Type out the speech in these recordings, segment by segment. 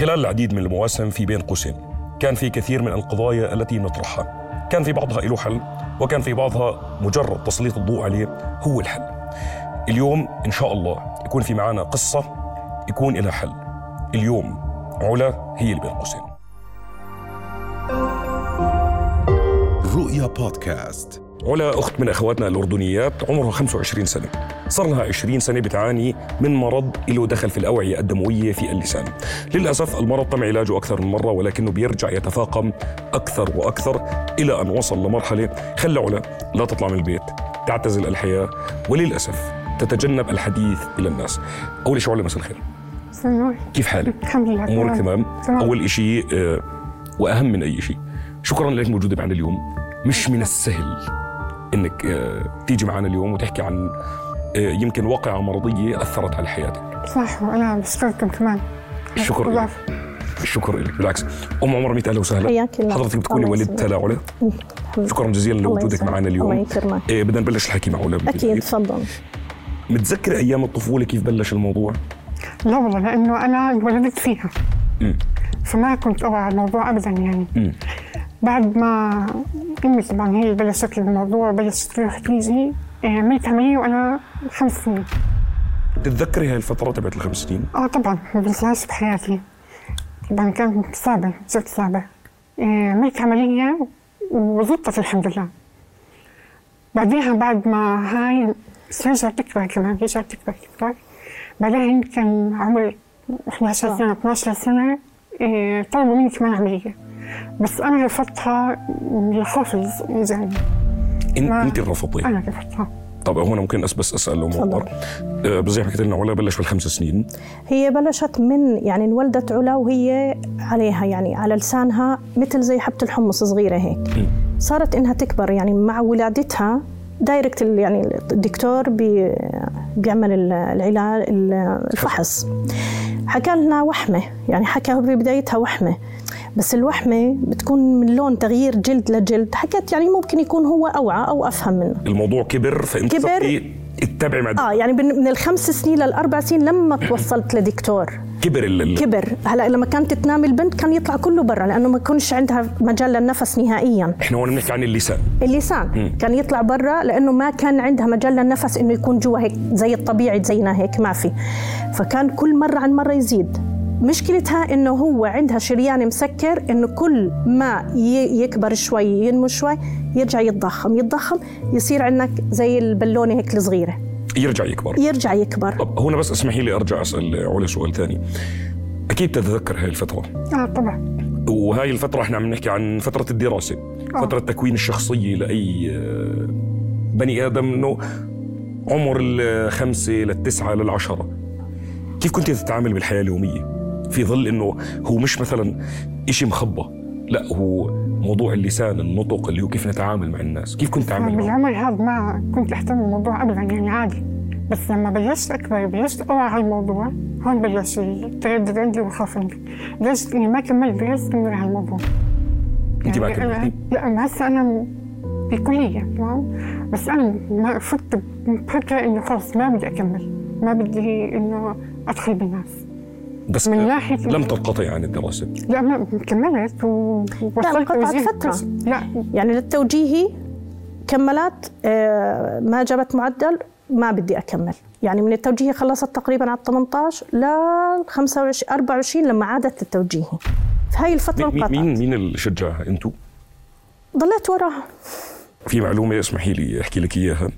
خلال العديد من المواسم في بين قوسين. كان في كثير من القضايا التي نطرحها. كان في بعضها له حل وكان في بعضها مجرد تسليط الضوء عليه هو الحل. اليوم إن شاء الله يكون في معنا قصة يكون لها حل. اليوم علا هي اللي بين قوسين. رؤيا بودكاست. علا أخت من أخواتنا الأردنيات عمرها 25 سنة. صار لها 20 سنة بتعاني من مرض له دخل في الأوعية الدموية في اللسان. للأسف المرض تم علاجه أكثر من مرة ولكنه بيرجع يتفاقم أكثر وأكثر إلى أن وصل لمرحلة خلى علا لا تطلع من البيت تعتزل الحياة وللأسف تتجنب الحديث إلى الناس. أول شيء علا مساء الخير. سنور كيف حالك؟ الحمد لله أمورك تمام؟ تمام. أول شيء آه، وأهم من أي شيء شكرا لك موجودة معنا اليوم مش من السهل. إنك آه، تيجي معنا اليوم وتحكي عن آه، يمكن واقعة مرضية أثرت على حياتك صح وأنا بشكركم كمان الشكر الله لك الشكر لك بالعكس أم عمر ميت أهلا وسهلا حياك الله. حضرتك بتكوني والدة. لعلا شكرا جزيلا لوجودك. معنا اليوم الله يكرمك. إيه بدنا نبلش الحكي مع علا أكيد تفضل متذكرة أيام الطفولة كيف بلش الموضوع؟ لا والله لأنه أنا انولدت فيها مم. فما كنت أوعى على الموضوع أبدا يعني مم. بعد ما أمي طبعا هي بلشت الموضوع بلشت تروح تيجي آه، عملت عملية وأنا خمس سنين. تتذكري هاي الفترة تبعت الخمس سنين؟ آه طبعا. ما بنساهاش بحياتي طبعا كانت صعبة جد صعبة آه، عملت عملية وزبطت الحمد لله. بعديها بعد ما هاي رجعت تكبر كمان رجعت تكبر تكبر بعدين كان عمري 11 سنة 12 سنة آه، طلبوا مني كمان عملية. بس أنا رفضتها للخوف اللي إجاني إن ما- أنت رفضتي أنا رفضتها. طب هون ممكن أس بس أم تفضل. عمر آه، بس زي ما حكيت لنا علا بلش بالخمس سنين. هي بلشت من يعني انولدت علا وهي عليها يعني على لسانها مثل زي حبة الحمص صغيرة هيك. صارت إنها تكبر يعني مع ولادتها direct يعني الدكتور بي بيعمل ال- العلاج ال- الفحص. حكى لنا وحمة يعني حكى ببدايتها وحمة. بس الوحمة بتكون من لون تغيير جلد لجلد. حكت يعني ممكن يكون هو أوعى أو أفهم منه. الموضوع كبر فأنت كبر. صرتي تتبعي مع آه يعني من الخمس سنين للأربع سنين لما توصلت لدكتور. كبر ال- ال- كبر. هلا لما كانت تنام البنت كان يطلع كله برا لأنه ما كانش عندها مجال للنفس نهائيا. إحنا هون بنحكي عن اللسان. اللسان. كان يطلع برا لأنه ما كان عندها مجال للنفس إنه يكون جوا هيك زي الطبيعي زينا هيك ما في. فكان كل مرة عن مرة يزيد. مشكلتها إنه هو عندها شريان مسكر إنه كل ما يكبر شوي ينمو شوي يرجع يتضخم يتضخم يصير عندك زي البالونة هيك الصغيرة. يرجع يكبر. يرجع يكبر. طب هنا بس اسمحي لي أرجع أسأل علا سؤال ثاني. أكيد تتذكر هاي الفترة. آه طبعا. وهاي الفترة إحنا عم نحكي عن فترة الدراسة فترة تكوين الشخصية لأي آه، بني آدم إنه عمر الخمسه للتسعة للعشرة. كيف كنت تتعامل بالحياة اليومية؟ في ظل إنه هو مش مثلا إشي مخبى لا هو موضوع اللسان النطق اللي هو كيف نتعامل مع الناس كيف كنت تعامل بالعمر هذا ما كنت اهتم بالموضوع ابدا يعني عادي. بس لما بلشت أكبر بلشت اوعى الموضوع هون بلش التردد عندي والخوف عندي. لدرجه إني ما كملت درست من على الموضوع. انت ما يعني كملتي أنا- لا أنا هسه أنا بالكليه تمام؟ بس أنا ما فت بفكرة إنه خلص ما بدي أكمل ما بدي إنه أدخل بالناس. بس من ناحية- لم تنقطعي عن الدراسة. لا ما كملت و- ووصلت. فترة. بس- لا. يعني للتوجيهي كملت آه، ما جابت معدل ما بدي أكمل. يعني من التوجيهي خلصت تقريبا على 18 ل 25 24 لما عادت التوجيهي في هاي الفترة مين انقطعت. مين مين اللي شجعها أنتو؟ ضليت وراها. في معلومة اسمحي لي أحكي لك إياها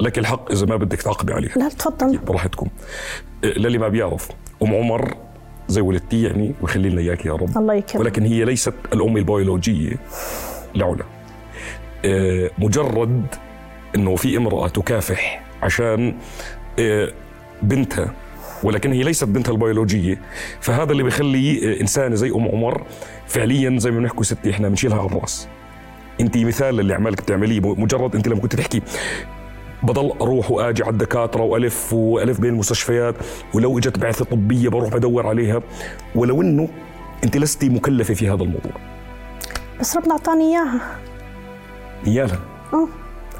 ولك الحق إذا ما بدك تعقبي عليها. لا تفضل. براحتكم؟ للي ما بيعرف أم عمر زي ولدتي يعني ويخلي لنا إياك يا رب. الله يكرمك. ولكن هي ليست الأم البيولوجية لعلا. آه، مجرد إنه في امرأة تكافح عشان آه، بنتها ولكن هي ليست بنتها البيولوجية. فهذا اللي بيخلي انسانه زي أم عمر فعليا زي ما بنحكي ستي إحنا بنشيلها على الرأس. انت مثال اللي عمالك بتعمليه مجرد أنت لما كنت تحكي بضل أروح وآجي على الدكاترة وألف وألف بين المستشفيات ولو إجت بعثة طبية بروح بدور عليها. ولو إنه أنت لست مكلفة في هذا الموضوع. بس ربنا أعطاني إياها. نيالا آه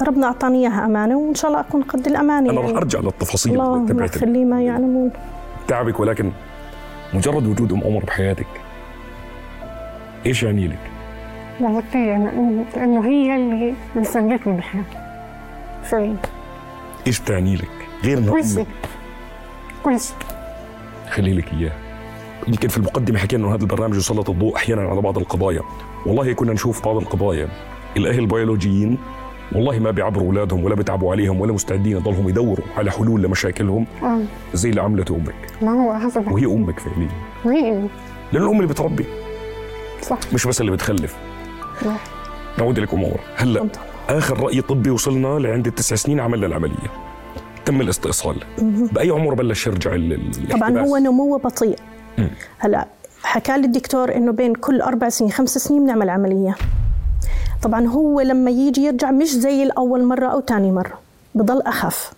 ربنا أعطاني إياها أمانة وإن شاء الله أكون قد الأمانة أنا راح يعني. أرجع للتفاصيل اللهم تبعت اغفر لي ما يعلمون. تعبك ولكن مجرد وجود ام عمر بحياتك. إيش يعني لك؟ والله كثير يعني لأنه هي اللي مسندتني بالحياة شوي إيش بتعني لك؟ غير أمك كل شيء خلي لك إياه. يمكن في المقدمة حكينا إنه هذا البرنامج يسلط الضوء أحيانا على بعض القضايا. والله كنا نشوف بعض القضايا. الأهل البيولوجيين والله ما بيعبروا أولادهم ولا بيتعبوا عليهم ولا مستعدين يضلهم يدوروا على حلول لمشاكلهم آه. زي اللي عملته أمك. ما هو هذا بحكي. وهي أمك فعليا وهي. لأن الأم اللي بتربي. صح. مش بس اللي بتخلف. نعود لك ام عمر هلا. آخر رأي طبي وصلنا لعند التسع سنين عملنا العملية تم الاستئصال. بأي عمر بلش يرجع طبعا؟ هو نموه بطيء. هلا حكى لي الدكتور إنه بين كل أربع سنين خمس سنين بنعمل عملية. طبعا هو لما يجي يرجع مش زي الأول مرة أو ثاني مرة بضل أخف.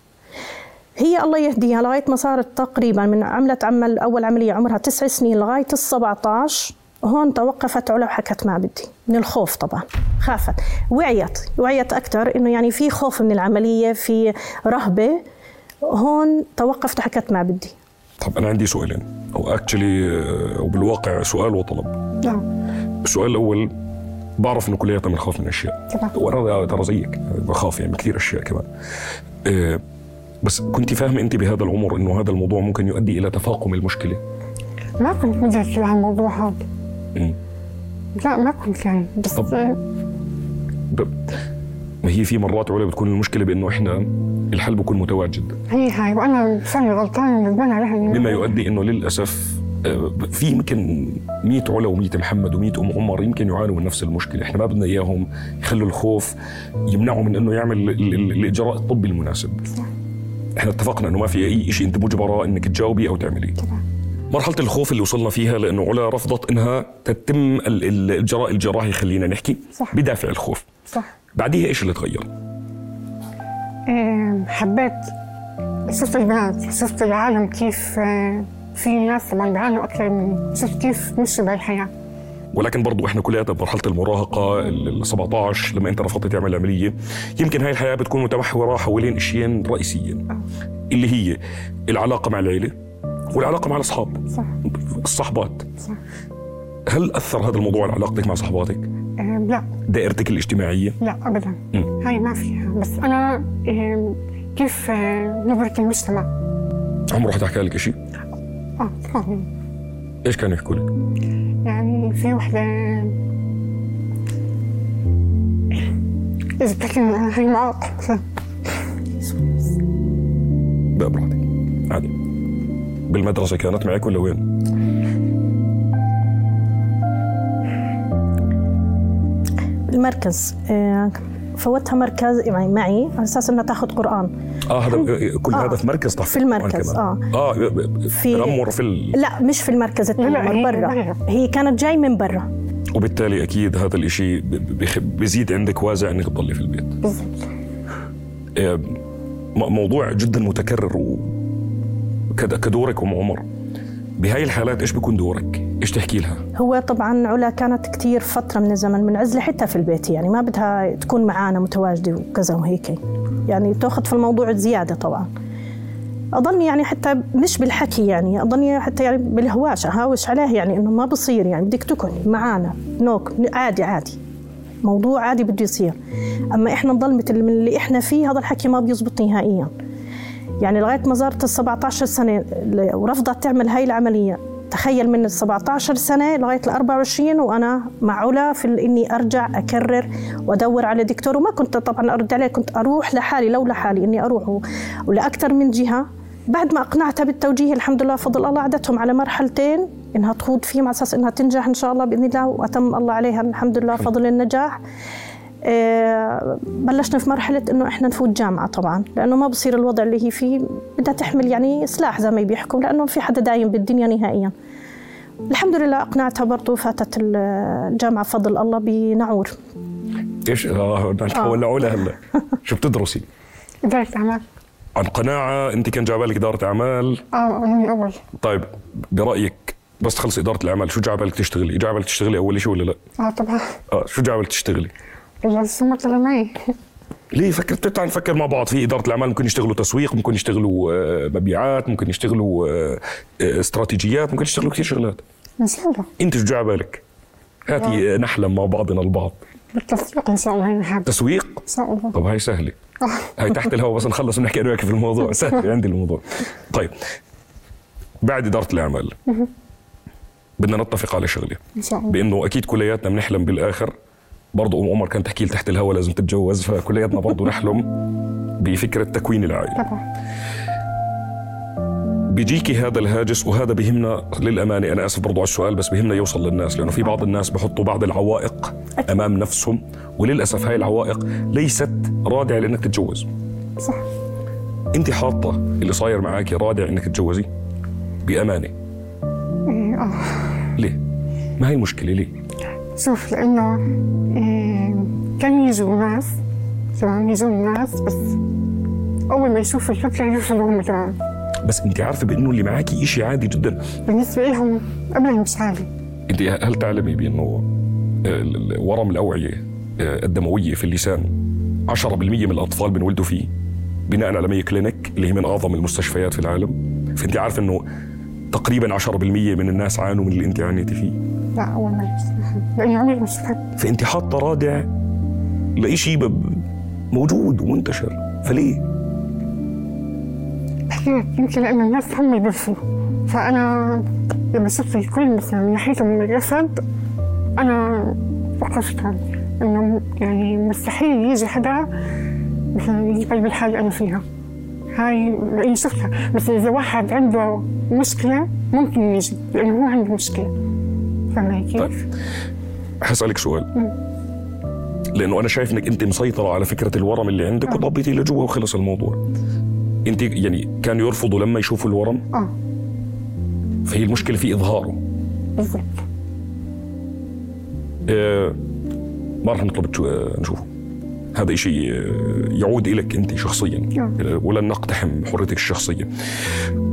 هي الله يهديها لغاية ما صارت تقريبا من عملت عمل أول عملية عمرها تسع سنين لغاية ال 17 هون توقفت علا وحكت ما بدي. من الخوف طبعا. خافت. وعيت. وعيت أكثر إنه يعني في خوف من العملية في رهبة. هون توقفت وحكت ما بدي. طب أنا عندي سؤالين. أو اكشلي وبالواقع سؤال وطلب. نعم. السؤال الأول بعرف إنه كلياتنا بنخاف من أشياء. طبعا. وأنا ترى زيك. بخاف يعني من كثير أشياء كمان. آه، بس كنت فاهمة انت بهذا العمر إنه هذا الموضوع ممكن يؤدي إلى تفاقم المشكلة؟ ما كنت أحكي عن الموضوع هذا. مم. لا ما كنت يعني بس طب. ب- ما هي في مرات علا بتكون المشكلة بأنه إحنا الحل بيكون متواجد هي هاي وأنا فعلا غلطانة ندمان عليها مما يؤدي إنه للأسف آه، في يمكن 100 علا و100 محمد و100 أم عمر يمكن يعانوا من نفس المشكلة، إحنا ما بدنا إياهم يخلوا الخوف يمنعوا من إنه يعمل ال- ال- الإجراء الطبي المناسب. إحنا اتفقنا إنه ما في أي شيء أنت مجبره إنك تجاوبي أو تعمليه. مرحلة الخوف اللي وصلنا فيها لأنه علا رفضت إنها تتم ال- ال- الاجراء الجراحي خلينا نحكي صح. بدافع الخوف. صح بعديها إيش اللي تغير؟ آه، حبيت شفت البنات شفت العالم كيف آه، في ناس طبعا بيعانوا أكثر مني شفت كيف مشوا بهالحياة ولكن برضو إحنا كلياتنا بمرحله المراهقة ال 17 لما أنت رفضت تعمل عملية يمكن هاي الحياة بتكون متمحوره حوالين إشيين رئيسيين اللي هي العلاقة مع العيلة والعلاقة مع الأصحاب. صح. الصحبات. صح. هل أثر هذا الموضوع على علاقتك مع صحباتك؟ آه، لا. دائرتك الاجتماعية؟ لا أبدا. مم. هاي ما فيها. بس أنا آه، كيف نظرة المجتمع؟ عمره حدا حكى لك شيء آه طبعا إيش كانوا يحكوا لك؟ يعني في وحدة إذا بتحكي هاي معاق بقى براحتك. عادي. بالمدرسة كانت معك ولا وين. المركز آه، فوتها مركز يعني معي على أساس إنها تاخذ قرآن. آه هذا كل آه. هذا في مركز تحفيظ في المركز، كمان. آه. في- تنمر في ال... لا مش في المركز التنمر هي برا. هي كانت جاي من برا. وبالتالي أكيد هذا الإشي ب- بخ- بزيد عندك وازع إنك تضلي في البيت. بالضبط. آه، موضوع جدا متكرر و كدورك أم عمر. بهاي الحالات إيش بيكون دورك؟ إيش تحكي لها؟ هو طبعا علا كانت كتير فترة من الزمن منعزلة حتى في البيت يعني ما بدها تكون معانا متواجدة وكذا وهيك. يعني تاخذ في الموضوع زيادة طبعا. أظني يعني حتى مش بالحكي يعني أظني حتى يعني بالهواش أهاوش عليه يعني إنه ما بصير يعني بدك تكوني معانا. نوك عادي عادي. موضوع عادي بده يصير. أما إحنا نضل مثل من اللي إحنا فيه هذا الحكي ما بيزبط نهائيا. يعني لغاية ما زارت ال 17 سنة ورفضت تعمل هاي العملية. تخيل من ال 17 سنة لغاية ال 24 وأنا مع علا في إني أرجع أكرر وأدور على دكتور. وما كنت طبعا أرد عليه كنت أروح لحالي لو لحالي إني أروح. ولأكثر من جهة بعد ما أقنعتها بالتوجيه الحمد لله فضل الله عدتهم على مرحلتين إنها تخوض فيهم على أساس إنها تنجح إن شاء الله بإذن الله وأتم الله عليها الحمد لله فضل النجاح. بلشنا في مرحلة إنه إحنا نفوت جامعة طبعا لأنه ما بصير الوضع اللي هي فيه بدها تحمل يعني سلاح زي ما بيحكوا لأنه في حدا دايم بالدنيا نهائيا. الحمد لله أقنعتها برضو فاتت ال- الجامعة بفضل الله بنعور. إيش؟ آه. نتولعوا لها هلا. شو بتدرسي؟ إدارة أعمال. عن قناعة أنت كان جايبه لك إدارة أعمال؟ آه من أول. طيب برأيك بس تخلصي إدارة الأعمال شو جايبه لك تشتغلي؟ جايبه لك تشتغلي أول شيء ولا لا؟ آه طبعا. آه شو جايبه لك تشتغلي؟ لسه ما طلع معي ليه؟ فكر تعال نفكر مع بعض. في إدارة الأعمال ممكن يشتغلوا تسويق ممكن يشتغلوا آه، مبيعات ممكن يشتغلوا آه، آه، استراتيجيات ممكن يشتغلوا كثير شغلات. إن شاء الله. انت شو على بالك؟ هاتي نحلم مع بعضنا البعض. بالتوفيق إن شاء الله هي حابة تسويق؟ إن شاء الله. طب هاي سهلة. هاي تحت الهواء بس نخلص ونحكي أنا وياك في الموضوع. سهل عندي الموضوع. طيب. بعد إدارة الأعمال بدنا نتفق على شغلة. إن شاء الله. بإنه أكيد كلياتنا بنحلم بالآخر. برضه أم عمر كانت تحكي لي تحت الهواء لازم تتجوز فكلياتنا برضه نحلم بفكرة تكوين العائلة. طبعا بيجيكي هذا الهاجس وهذا بهمنا للأمانة. أنا آسف برضو على السؤال بس بهمنا يوصل للناس لأنه في بعض الناس بحطوا بعض العوائق أمام نفسهم وللأسف هاي العوائق ليست رادعة لأنك تتجوز. صح. أنت حاطة اللي صاير معاكي رادع إنك تتجوزي؟ بأمانة. آه. ليه؟ ما هي المشكلة ليه؟ شوف لأنه إيه كان يجوا ناس تمام يجوا ناس بس أول ما يشوفوا يوصلوا هم تمام. بس أنت عارفة بأنه اللي معاكي إشي عادي جدا. بالنسبة لهم ابدا مش عادي. أنت هل تعلمي ال- ال- ورم الأوعية آه، الدموية في اللسان 10% من الأطفال بنولدوا فيه بناء على مي كلينيك اللي هي من أعظم المستشفيات في العالم؟ فأنت عارف إنه تقريبا 10% من الناس عانوا من اللي انت عانيتي فيه. لا أول ما يشوفوا لاني عمري ما شفت فانت حاطه رادع لشيء موجود ومنتشر. فليه؟ يمكن لأن الناس هم يبثوا فأنا لما شفت الكل مثلا من ناحيتهم من الرفض أنا وقفت إنه يعني مستحيل يجي حدا مثلا يقبل بالحالة اللي أنا فيها. هاي شفتها بس إذا واحد عنده مشكلة ممكن يجي لأنه هو عنده مشكلة. فاهمة كيف؟ طيب. حسألك سؤال. لأنه أنا شايف إنك أنت مسيطرة على فكرة الورم اللي عندك وضبطي لجوا وخلص الموضوع. أنت يعني كانوا يرفضوا لما يشوفوا الورم؟ آه. فهي المشكلة في إظهاره. بالضبط. آه، ما راح نطلب آه، نشوفه. هذا شيء يعود إليك أنت شخصيا. نعم. آه، ولن نقتحم حريتك الشخصية.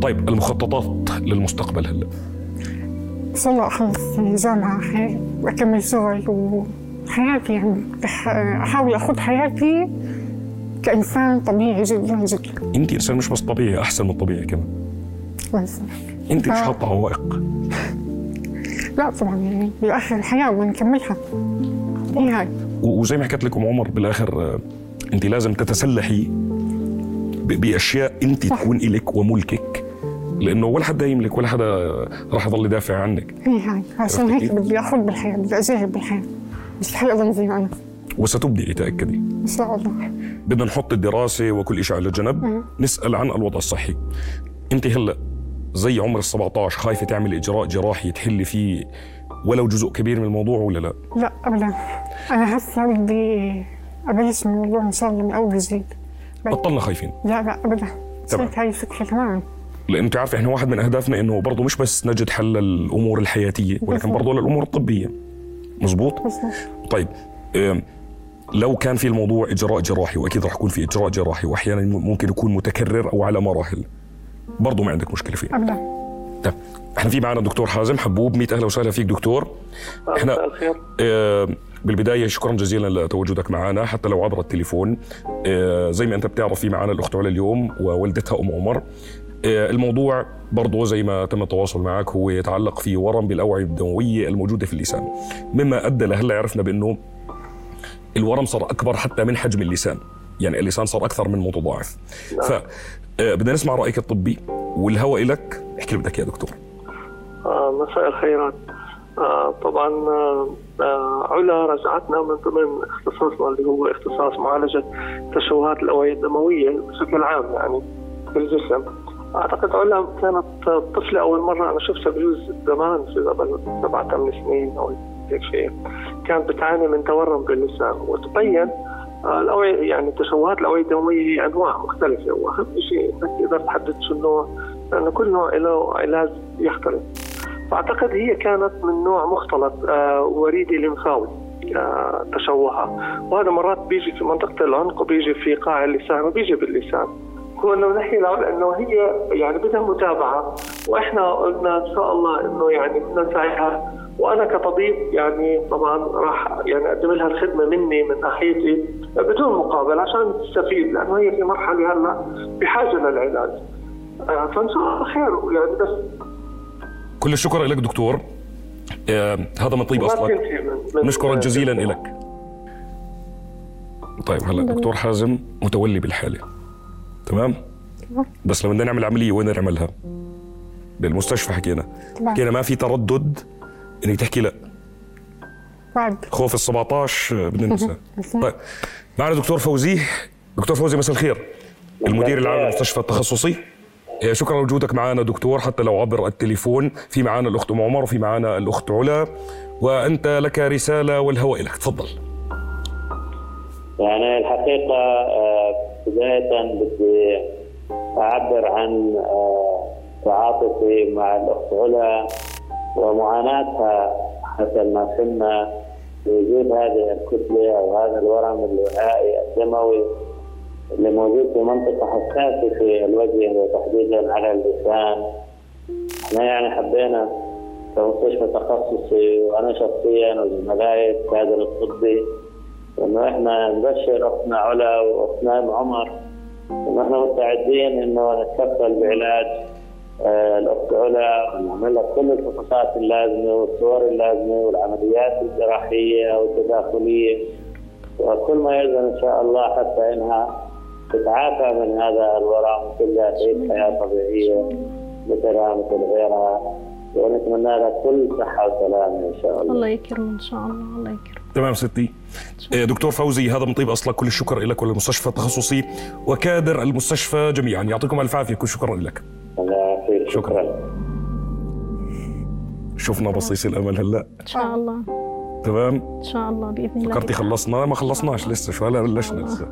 طيب المخططات للمستقبل هلا. إن شاء الله أخلص الجامعة وأكمل شغل وحياتي يعني أحاول أخذ حياتي كإنسان طبيعي جدا جدا. أنت إنسان مش بس طبيعي أحسن من الطبيعي كمان. أنت مش آه. حاطة عوائق. لا طبعا يعني بالآخر الحياة بنكملها هي هاي وزي ما حكيت لكم عمر بالآخر آه، أنت لازم تتسلحي ب- بأشياء أنت صح. تكون إلك وملكك. لأنه ولا حدا يملك ولا حدا راح يضل يدافع عنك. هي هاي عشان هيك؟ بدي أخذ بالحياة بدي أجاهد بالحياة. مستحيل أضل زي ما أنا. وستبدعي تأكدي؟ إن شاء الله بدنا نحط الدراسة وكل شيء على جنب نسأل عن الوضع الصحي. أنت هلأ زي عمر ال 17 خايفة تعمل إجراء جراحي تحلي فيه ولو جزء كبير من الموضوع ولا لا؟ لا أبدا. أنا هسه بدي أبلش من الموضوع إن شاء الله من أول جديد بطلنا خايفين. لا لا أبدا. تمام. صرت هاي الفكرة تماما. لأن أنت عارف إحنا واحد من أهدافنا إنه برضه مش بس نجد حل للأمور الحياتية ولكن. برضه للأمور الطبية. مزبوط طيب لو كان في الموضوع إجراء جراحي وأكيد رح يكون في إجراء جراحي وأحيانا ممكن يكون متكرر أو على مراحل برضه ما عندك مشكلة فيه أبدا. طيب إحنا في معنا دكتور حازم حبوب 100 أهلا وسهلا فيك دكتور. إحنا مساء الخير. آه، بالبداية شكرا جزيلا لتواجدك معنا حتى لو عبر التليفون. آه، زي ما أنت بتعرف في معنا الأخت علا اليوم ووالدتها أم عمر. آه، الموضوع برضه زي ما تم التواصل معك هو يتعلق في ورم بالأوعية الدموية الموجودة في اللسان. مما أدى لهلا عرفنا بأنه الورم صار أكبر حتى من حجم اللسان. يعني اللسان صار أكثر من متضاعف. ف آه، بدنا نسمع رأيك الطبي والهوى لك احكي اللي بدك يا دكتور. آه، مساء الخيرات. طبعا آه، آه، علا رجعتنا من ضمن اختصاصنا اللي هو اختصاص معالجة تشوهات الأوعية الدموية بشكل عام يعني في الجسم أعتقد علا كانت طفلة أول مرة أنا شفتها بجوز زمان في قبل سبعة ثمان سنين أو هيك شيء. كانت بتعاني من تورم باللسان وتبين آه، الأوعية يعني تشوهات الأوعية الدموية هي أنواع مختلفة. وأهم شيء إنك تقدر تحدد شو النوع لأنه كل نوع له علاج يختلف. فاعتقد هي كانت من نوع مختلط آه وريدي لمفاوي آه تشوهها. وهذا مرات بيجي في منطقة العنق وبيجي في قاع اللسان وبيجي باللسان. هو انه نحكي إنه هي يعني بدها متابعة وإحنا قلنا إن شاء الله إنه يعني بدنا نساعدها. وأنا كطبيب يعني طبعا راح يعني أقدم لها الخدمة مني من ناحيتي بدون مقابل عشان تستفيد لأنه هي في مرحلة هلأ بحاجة للعلاج. آه، فإن شاء الله خير يعني بس كل الشكر لك دكتور. آه هذا من طيب أصلك. نشكرك جزيلا لك طيب هلا دكتور حازم متولي بالحالة. تمام؟ بس لما بدنا نعمل عملية وين نعملها؟ بالمستشفى حكينا. حكينا ما في تردد إنك تحكي لا. بعد. خوف ال 17 بدنا ننسى. طيب. معنا دكتور فوزي دكتور فوزي مساء الخير. المدير العام للمستشفى التخصصي. شكرا لوجودك معنا دكتور حتى لو عبر التليفون. في معنا الأخت أم عمر وفي معنا الأخت علا وأنت لك رسالة والهواء لك تفضل. يعني الحقيقة بداية بدي أعبر عن آه، تعاطفي مع الأخت علا ومعاناتها حتى ما كنا بوجود هذه الكتلة أو هذا الورم الوعائي الدموي. اللي موجود في منطقة حساسة في الوجه وتحديدا على اللسان. إحنا يعني حبينا كمستشفى تخصصي وأنا شخصيا وزملائي الكادر الطبي إنه إحنا نبشر اختنا علا واختنا عمر إنه إحنا مستعدين إنه نتكفل بعلاج آه، الأخت علا ونعمل لها كل الفحوصات اللازمة والصور اللازمة والعمليات الجراحية والتداخلية. وكل ما يلزم إن شاء الله حتى إنها تتعافى من هذا الورم وتبدا تعيش حياة طبيعية مثلها مثل غيرها ونتمنى لها كل صحة وسلامة إن شاء الله. الله يكرمه إن شاء الله الله يكرمه. تمام ستي. إيه، دكتور فوزي هذا من طيب أصلك. كل الشكر لك وللمستشفى التخصصي وكادر المستشفى جميعا. يعطيكم ألف عافية. كل شكرا لك الله يعافيك. شكراً. شكرا. شفنا بصيص الأمل هلأ. إن شاء الله. تمام؟ إن شاء الله بإذن الله. فكرتي خلصنا؟ ما خلصناش لسه. شو هلا بلشنا لسه.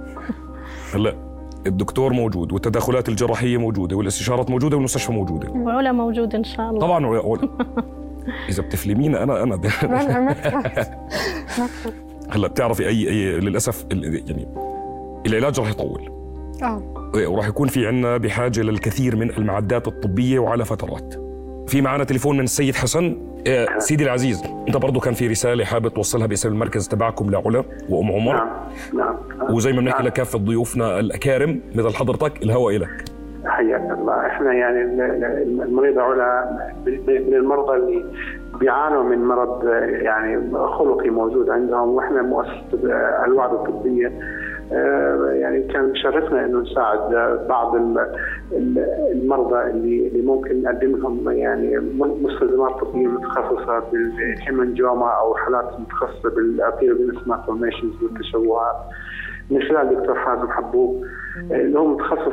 هلأ. الدكتور موجود والتدخلات الجراحية موجودة والاستشارات موجودة والمستشفى موجودة. وعلا موجود إن شاء الله. طبعا و- و- إذا بتفلمينا أنا أنا هلأ بتعرفي اي, أي للأسف يعني العلاج راح يطول. آه. وراح يكون في عنا بحاجة للكثير من المعدات الطبية وعلى فترات. في معنا تليفون من السيد حسن. آه، سيدي العزيز انت برضو كان في رسالة حابب توصلها باسم المركز تبعكم لعلا وأم عمر. نعم. نعم. وزي ما بنحكي لكافه ضيوفنا الأكارم مثل حضرتك الهواء لك حياك الله. إحنا يعني ال- ال- المريضه علا من المرضى اللي بيعانوا من مرض يعني خلقي موجود عندهم وإحنا مؤسسة الوعد الطبية. يعني كان بشرفنا إنه نساعد بعض ال- ال- المرضى اللي اللي ممكن نقدم لهم يعني مستلزمات طبية متخصصة بال hemangioma أو حالات متخصصة بال arteriovenous malformations والتشوهات. من خلال دكتور حازم حبوب اللي هو متخصص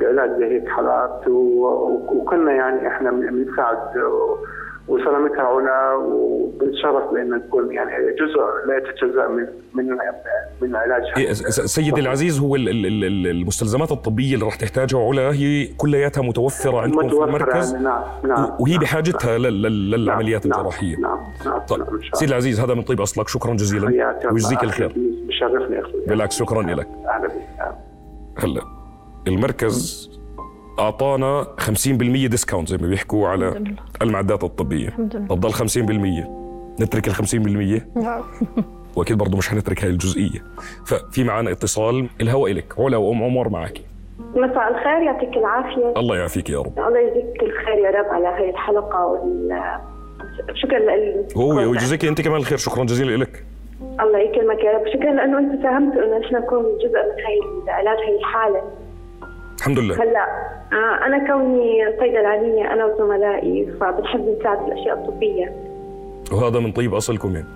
بعلاج هيك حالات. وكنا يعني إحنا بنساعد وسلامتها علا وبنتشرف بأن نكون يعني جزء لا يتجزأ من من من علاجها. إيه، سيدي العزيز هو ال- ال- ال- المستلزمات الطبية اللي راح تحتاجها علا هي كلياتها متوفرة عندكم في المركز؟ نعم نعم وهي بحاجتها لل- لل- للعمليات نعم، الجراحية. نعم نعم طيب نعم سيدي. العزيز هذا من طيب أصلك. شكرا جزيلا. ويجزيك الخير. بشرفني أخوي. بالعكس شكرا لك أهلا بك هلا المركز أعطانا 50% discount زي ما بيحكوا على. المعدات الطبية. الحمد لله. تفضل 50% نترك ال 50% لا وأكيد برضه مش حنترك هاي الجزئية. ففي معنا اتصال الهواء لك علا وام عمر معك. مساء الخير يعطيك العافية. الله يعافيك يا رب. الله يجزيك الخير يا رب على هاي الحلقة وال شكرا لك هو ويجزيك أنت كمان الخير. شكرا جزيلا لك. الله يكرمك يا رب. شكرا لأنه أنت ساهمت إنه نحن نكون جزء من هاي العلاج هاي الحالة. الحمد لله. هلأ آه أنا كوني صيدلانية أنا وزملائي فبنحب نساعد بالأشياء الطبية. وهذا من طيب أصلكم يعني.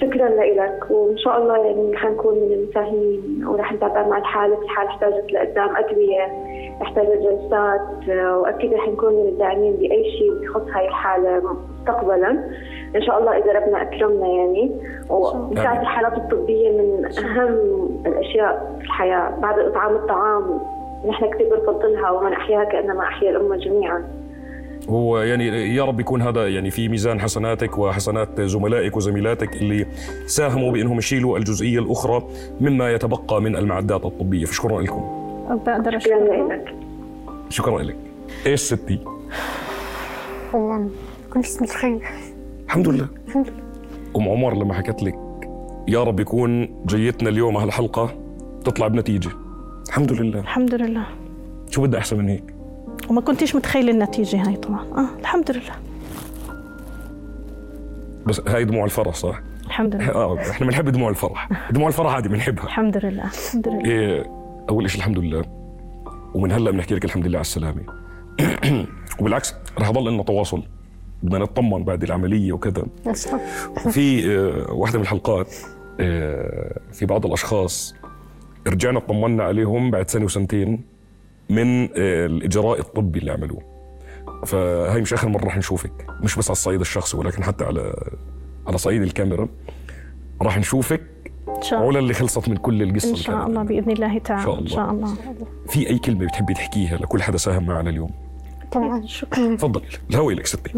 شكرا لك وإن شاء الله يعني حنكون من المساهمين ورح نتابع مع الحالة في حال احتاجت لقدام أدوية احتاجت جلسات وأكيد رح نكون من الداعمين بأي شيء بخص هاي الحالة مستقبلا. إن شاء الله إذا ربنا أكرمنا يعني ومساعدة الحالات الطبية من أهم الأشياء في الحياة بعد إطعام الطعام نحن كثير بنفضلها ومن أحياها كأنما أحيا الأمة جميعا. هو يعني يا رب يكون هذا يعني في ميزان حسناتك وحسنات زملائك وزميلاتك اللي ساهموا بأنهم يشيلوا الجزئية الأخرى مما يتبقى من المعدات الطبية. فشكرا لكم. بقدر شكرا اشكرك لك. شكرا لك. إيش ستي؟ والله كنت متخيل الحمد لله. الحمد لله. أم عمر لما حكت لك يا رب يكون جيتنا اليوم على الحلقة تطلع بنتيجة. الحمد لله. الحمد لله. شو بدي أحسن من هيك؟ وما كنتش متخيل النتيجة هاي طبعا. آه الحمد لله. بس هاي دموع الفرح صح؟ الحمد لله. آه إحنا بنحب دموع الفرح. دموع الفرح عادي بنحبها. الحمد لله الحمد لله. إيه أول شيء الحمد لله ومن هلأ بنحكي لك الحمد لله على السلامة. وبالعكس رح يضل لنا تواصل. بدنا نطمن بعد العملية وكذا. بس في آه، واحدة من الحلقات آه، في بعض الأشخاص رجعنا اطمنا عليهم بعد سنة وسنتين. من آه، الإجراء الطبي اللي عملوه فهي مش آخر مرة رح نشوفك. مش بس على الصعيد الشخصي ولكن حتى على على صعيد الكاميرا. راح نشوفك إن شاء الله. علا اللي خلصت من كل القصة إن اللي شاء كانت الله بإذن الله تعالى. إن إن شاء شاء الله. في أي كلمة بتحبي تحكيها لكل حدا ساهم معنا اليوم؟ طبعا شكرا. تفضلي الهوي لك ستي.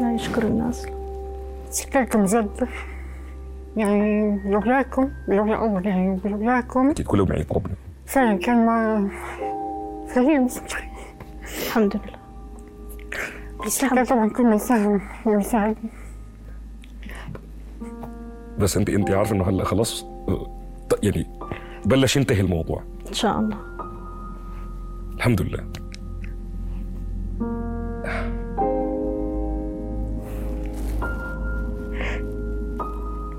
لا يشكر الناس. شكركم جد يعني لولاكم لولا يعني لولاكم. أكيد كله معي ربنا فعلا كان ما بس الحمد لله. بس كان طبعا كل من ساهم ويساعد بس أنت أنت عارفة إنه هلأ خلاص يعني بلش ينتهي الموضوع. إن شاء الله. الحمد لله.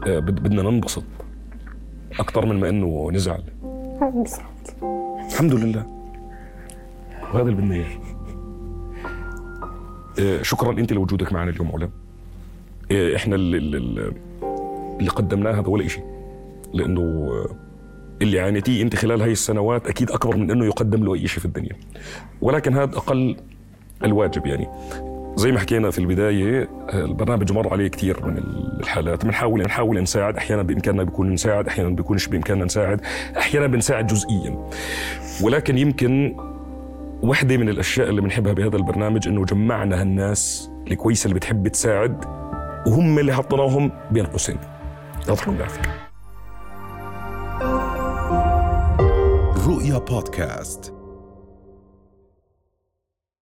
آه، بد- بدنا ننبسط أكثر من ما إنه نزعل. الحمد لله. وهذا اللي بدنا إياه. آه، شكرا. أنت لوجودك معنا اليوم علا آه، إحنا اللي, اللي, قدمناه هذا ولا شيء لأنه آه، اللي عانيتيه أنت خلال هاي السنوات أكيد أكبر من إنه يقدم له أي شيء في الدنيا. ولكن هذا أقل الواجب يعني. زي ما حكينا في البداية البرنامج مر عليه كثير من الحالات. بنحاول نحاول نساعد. أحيانا بإمكاننا بيكون نساعد أحيانا بيكونش بإمكاننا نساعد. أحيانا بنساعد جزئيا. ولكن يمكن واحدة من الأشياء اللي بنحبها بهذا البرنامج إنه جمعنا هالناس الكويسة اللي بتحب تساعد وهم اللي حطيناهم بين قوسين. يعطيكم العافية رؤيا بودكاست.